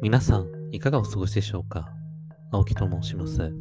皆さん、いかがお過ごしでしょうか？青木と申します。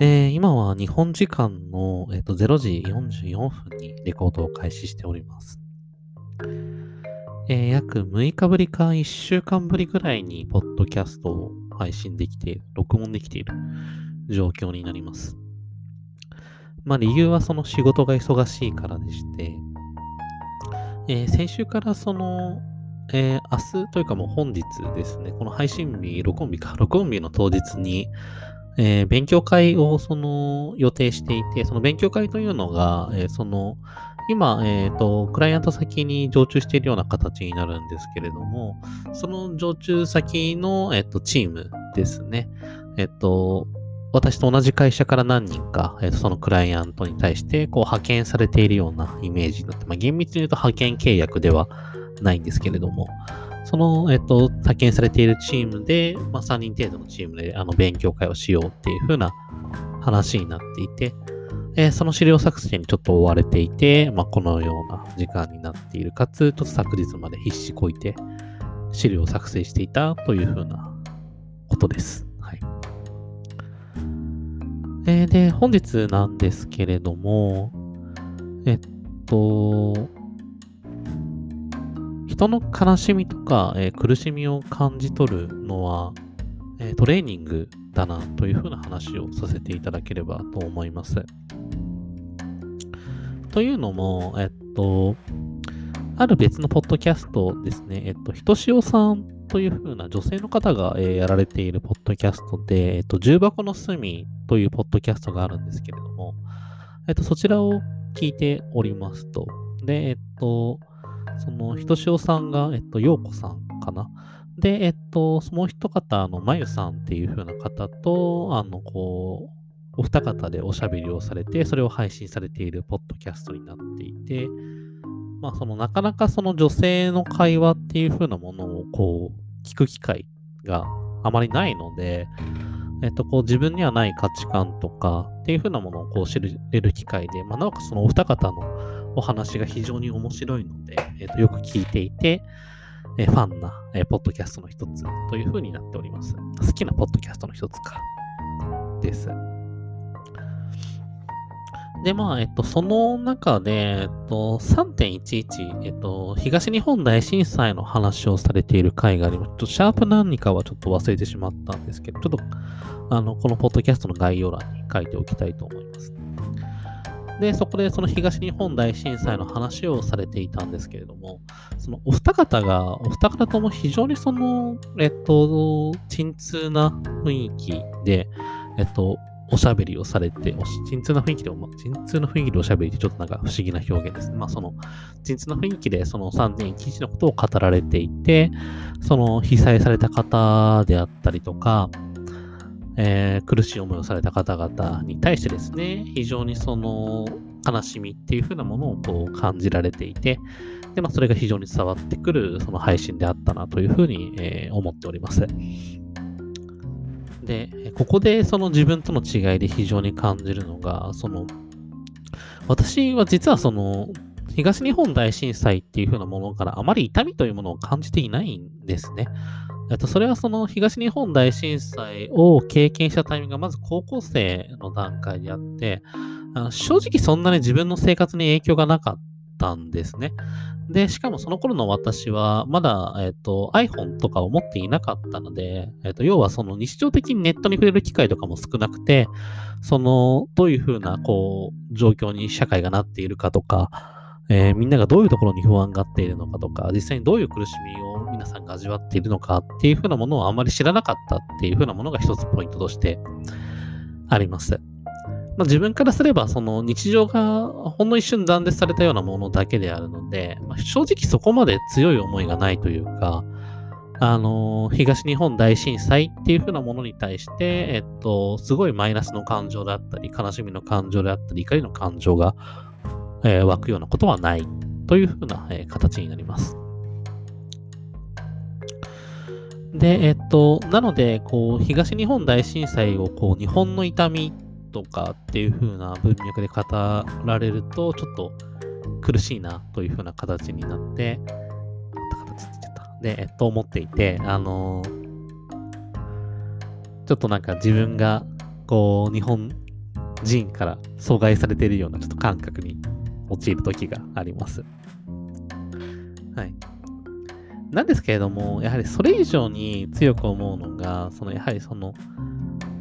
えー、今は日本時間の、えーと、0時44分にレコードを開始しております。えー、約6日ぶりか1週間ぶりぐらいに、ポッドキャストを配信できて、録音できている状況になります。まあ理由はその仕事が忙しいからでして、えー、先週からそのえー、明日というかもう本日ですね、この配信日、録音日か、録音日の当日に、えー、勉強会をその予定していて、その勉強会というのが、えー、その今、えっ、ー、と、クライアント先に常駐しているような形になるんですけれども、その常駐先の、えっ、と、チームですね。えっ、と、私と同じ会社から何人か、えー、そのクライアントに対してこう派遣されているようなイメージになって、まあ、厳密に言うと派遣契約ではないんですけれども、その、えっと、派遣されているチームで、まあ、3人程度のチームで、あの、勉強会をしようっていう風な話になっていて、えー、その資料作成にちょっと追われていて、まあ、このような時間になっている。かつ、ちょっと昨日まで必死こいて、資料を作成していたという風なことです。はい。えー、で、本日なんですけれども、えっと、人の悲しみとか、えー、苦しみを感じ取るのは、え、トレーニングだなというふうな話をさせていただければと思います。というのも、えっと、ある別のポッドキャストですね、えっと、ひとしおさんというふうな女性の方が、えー、やられているポッドキャストで、えっと、重箱の隅というポッドキャストがあるんですけれども、えっと、そちらを聞いておりますと。で、えっと、その、ひとしおさんが、えっと、ようこさんかな？で、えっと、もう一方、あの、まゆさんっていう風な方と、あの、こう、お二方でおしゃべりをされて、それを配信されているポッドキャストになっていて、まあ、その、なかなかその女性の会話っていう風なものを、こう、聞く機会があまりないので、えっと、こう自分にはない価値観とかっていう風なものをこう知れる機会で、まあ、なおかつそのお二方のお話が非常に面白いので、えー、とよく聞いていて、えー、ファンな、えー、ポッドキャストの一つというふうになっております。好きなポッドキャストの一つか。です。で、まあ、えっと、その中で、えっと、3.11、えっと、東日本大震災の話をされている回があります。ちょっとシャープ何かはちょっと忘れてしまったんですけど、ちょっと、あの、このポッドキャストの概要欄に書いておきたいと思います。で、そこでその東日本大震災の話をされていたんですけれども、そのお二方が、お二方とも非常にその、えっと、鎮痛な雰囲気で、えっと、おしゃべりをされて、鎮痛な雰囲気で、鎮痛な雰囲気でおしゃべりってちょっとなんか不思議な表現ですね。まあその、鎮痛な雰囲気でその3.11のことを語られていて、その被災された方であったりとか、えー、苦しい思いをされた方々に対してですね、非常にその悲しみっていう風なものをこう感じられていて、で、まあ、それが非常に伝わってくるその配信であったなというふうに、えー、思っております。で、ここでその自分との違いで非常に感じるのが、その、私は実はその、東日本大震災っていう風なものからあまり痛みというものを感じていないんですね。えっと、それはその東日本大震災を経験したタイミングがまず高校生の段階であって、あの正直そんなに自分の生活に影響がなかったんですね。で、しかもその頃の私は、まだ、えっと、iPhone とかを持っていなかったので、えっと、要はその日常的にネットに触れる機会とかも少なくて、その、どういうふうな、こう、状況に社会がなっているかとか、えー、みんながどういうところに不安がっているのかとか、実際にどういう苦しみを皆さんが味わっているのかっていうふうなものをあまり知らなかったっていうふうなものが一つポイントとしてあります。まあ、自分からすれば、その日常がほんの一瞬断絶されたようなものだけであるので、まあ、正直そこまで強い思いがないというか、あのー、東日本大震災っていうふうなものに対して、えっと、すごいマイナスの感情であったり、悲しみの感情であったり、怒りの感情がえー、湧くようなことはないというふうな、えー、形になります。で、えっと、なので、こう、東日本大震災を、こう、日本の痛みとかっていう風な文脈で語られると、ちょっと苦しいなという風な形になって、また形つっちゃった。で、えっと、思っていて、あのーちょっとなんか自分が、こう、日本人から阻害されているようなちょっと感覚に陥る時があります。はい。なんですけれども、やはりそれ以上に強く思うのが、そのやはりその、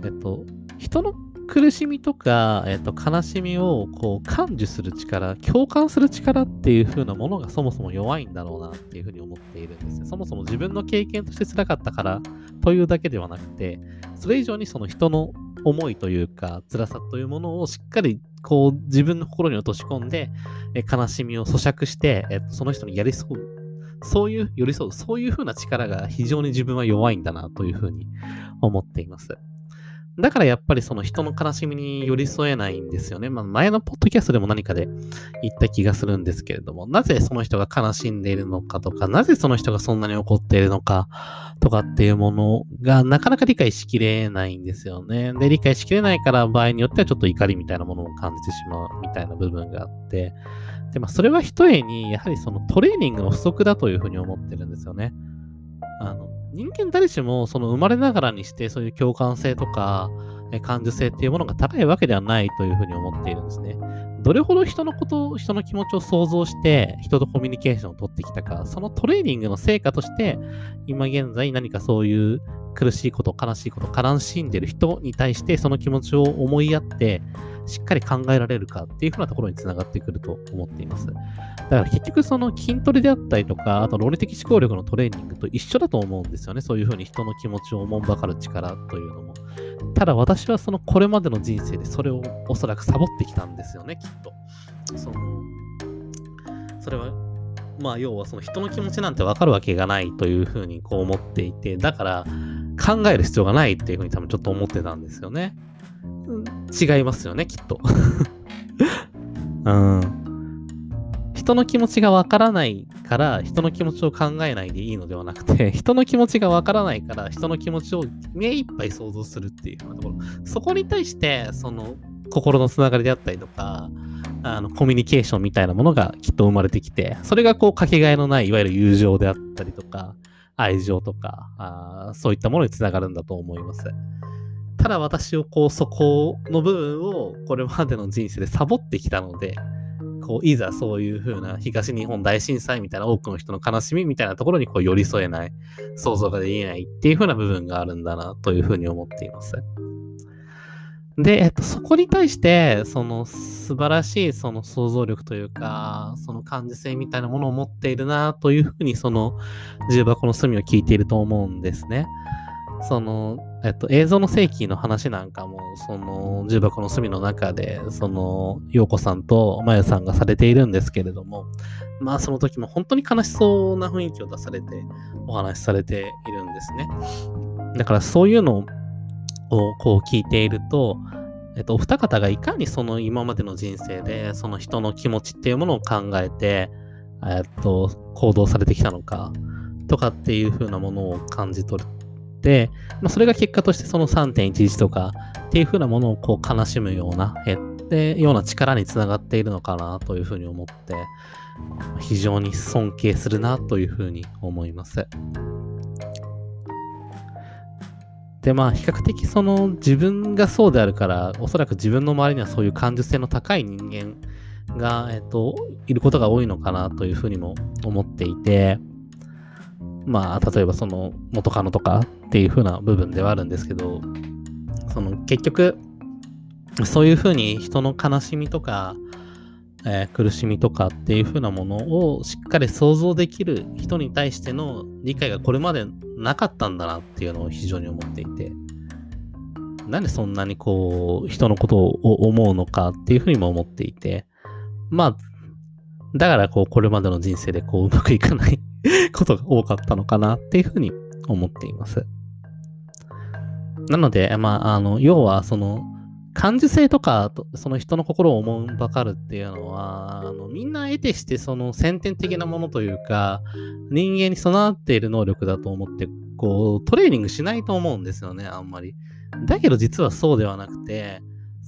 えっと、人の苦しみとか、えっと、悲しみをこう感受する力、共感する力っていう風なものがそもそも弱いんだろうなっていうふうに思っているんですね。そもそも自分の経験として辛かったからというだけではなくて、それ以上にその人の思いというか辛さというものをしっかりこう自分の心に落とし込んで、え悲しみを咀嚼して、えっと、その人に寄り添うそういう、寄り添う、そういう風な力が非常に自分は弱いんだなというふうに思っています。だからやっぱりその人の悲しみに寄り添えないんですよね。まあ、前のポッドキャストでも何かで言った気がするんですけれども、なぜその人が悲しんでいるのかとか、なぜその人がそんなに怒っているのかとかっていうものがなかなか理解しきれないんですよね。で、理解しきれないから場合によってはちょっと怒りみたいなものを感じてしまうみたいな部分があって、で、まあ、それは一重に、やはりそのトレーニングの不足だというふうに思ってるんですよね。あの、人間誰しもその生まれながらにしてそういう共感性とか感受性っていうものが高いわけではないというふうに思っているんですね。どれほど人のこと、人の気持ちを想像して人とコミュニケーションを取ってきたか、そのトレーニングの成果として、今現在何かそういう苦しいこと、悲しいこと、悲しんでる人に対してその気持ちを思いやって、しっかり考えられるかっていうふうなところにつながってくると思っています。だから結局その筋トレであったりとか、あと論理的思考力のトレーニングと一緒だと思うんですよね。そういうふうに人の気持ちをおもんばかる力というのも。ただ私はそのこれまでの人生でそれをおそらくサボってきたんですよね、きっと。その、それはまあ要はその人の気持ちなんてわかるわけがないというふうにこう思っていて、だから考える必要がないっていうふうに多分ちょっと思ってたんですよね。違いますよね、きっと。うん。人の気持ちがわからないから人の気持ちを考えないでいいのではなくて、人の気持ちがわからないから人の気持ちを目いっぱい想像するっていうようなところ。そこに対して、その心のつながりであったりとか、あのコミュニケーションみたいなものがきっと生まれてきて、それがこうかけがえのない、いわゆる友情であったりとか、愛情とか、あそういったものにつながるんだと思います。ただ私をこう、そこの部分をこれまでの人生でサボってきたので、こう、いざそういう風な東日本大震災みたいな多くの人の悲しみみたいなところにこう寄り添えない、想像ができないっていう風な部分があるんだなという風に思っています。で、えっと、そこに対して、その素晴らしいその想像力というか、その感受性みたいなものを持っているなというふうに、その重箱の隅を聞いていると思うんですね。その、えっと、映像の世紀の話なんかも、その、重箱の隅の中で、その、陽子さんとまゆさんがされているんですけれども、まあ、その時も本当に悲しそうな雰囲気を出されて、お話しされているんですね。だから、そういうのを、こう聞いていると、えっと、お二方がいかにその今までの人生で、その人の気持ちっていうものを考えて、えっと、行動されてきたのか、とかっていう風なものを感じ取る、まあ、それが結果としてその3.11とかっていう風なものをこう悲しむような、えってような力につながっているのかなというふうに思って、非常に尊敬するなというふうに思います。で、まあ、比較的その自分がそうであるから、おそらく自分の周りにはそういう感受性の高い人間が、えっと、いることが多いのかなというふうにも思っていて、まあ、例えばその元カノとかっていう風な部分ではあるんですけど、その結局、そういう風に人の悲しみとか、えー、苦しみとかっていう風なものをしっかり想像できる人に対しての理解がこれまでなかったんだなっていうのを非常に思っていて、なんでそんなにこう、人のことを思うのかっていうふうにも思っていて、まあ、だからこう、これまでの人生でこう、うまくいかないことが多かったのかなっていうふうに思っています。なので、まあ、あの、要は、その、感受性とか、その人の心を思うばかるっていうのは、あのみんな得てしてその先天的なものというか、人間に備わっている能力だと思って、こう、トレーニングしないと思うんですよね、あんまり。だけど実はそうではなくて、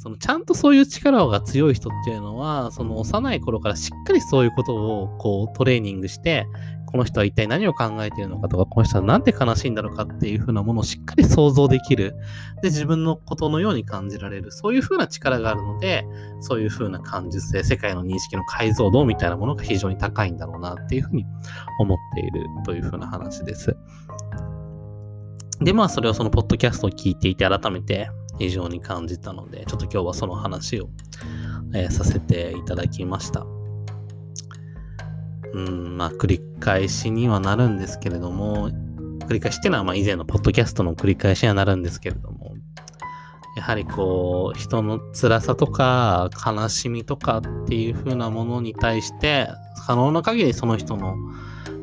そのちゃんとそういう力が強い人っていうのは、その幼い頃からしっかりそういうことをこうトレーニングして、この人は一体何を考えているのかとか、この人はなんで悲しいんだろうかっていうふうなものをしっかり想像できる。で、自分のことのように感じられる。そういうふうな力があるので、そういうふうな感受性、世界の認識の解像度みたいなものが非常に高いんだろうなっていうふうに思っているというふうな話です。で、まあ、それをそのポッドキャストを聞いていて改めて非常に感じたので、ちょっと今日はその話を、えー、させていただきました。うん、まあ、繰り返しにはなるんですけれども、繰り返しっていうのは、まあ、以前のポッドキャストの繰り返しにはなるんですけれども、やはりこう、人の辛さとか悲しみとかっていう風なものに対して、可能な限りその人の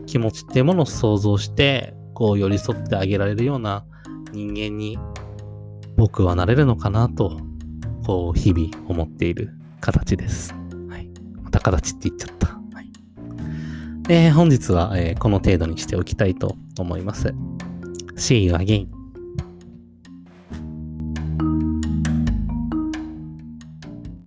気持ちっていうものを想像して、こう寄り添ってあげられるような人間に僕はなれるのかなと、こう日々思っている形です。はい。また形って言っちゃった。えー、本日は、えー、この程度にしておきたいと思います。See you again.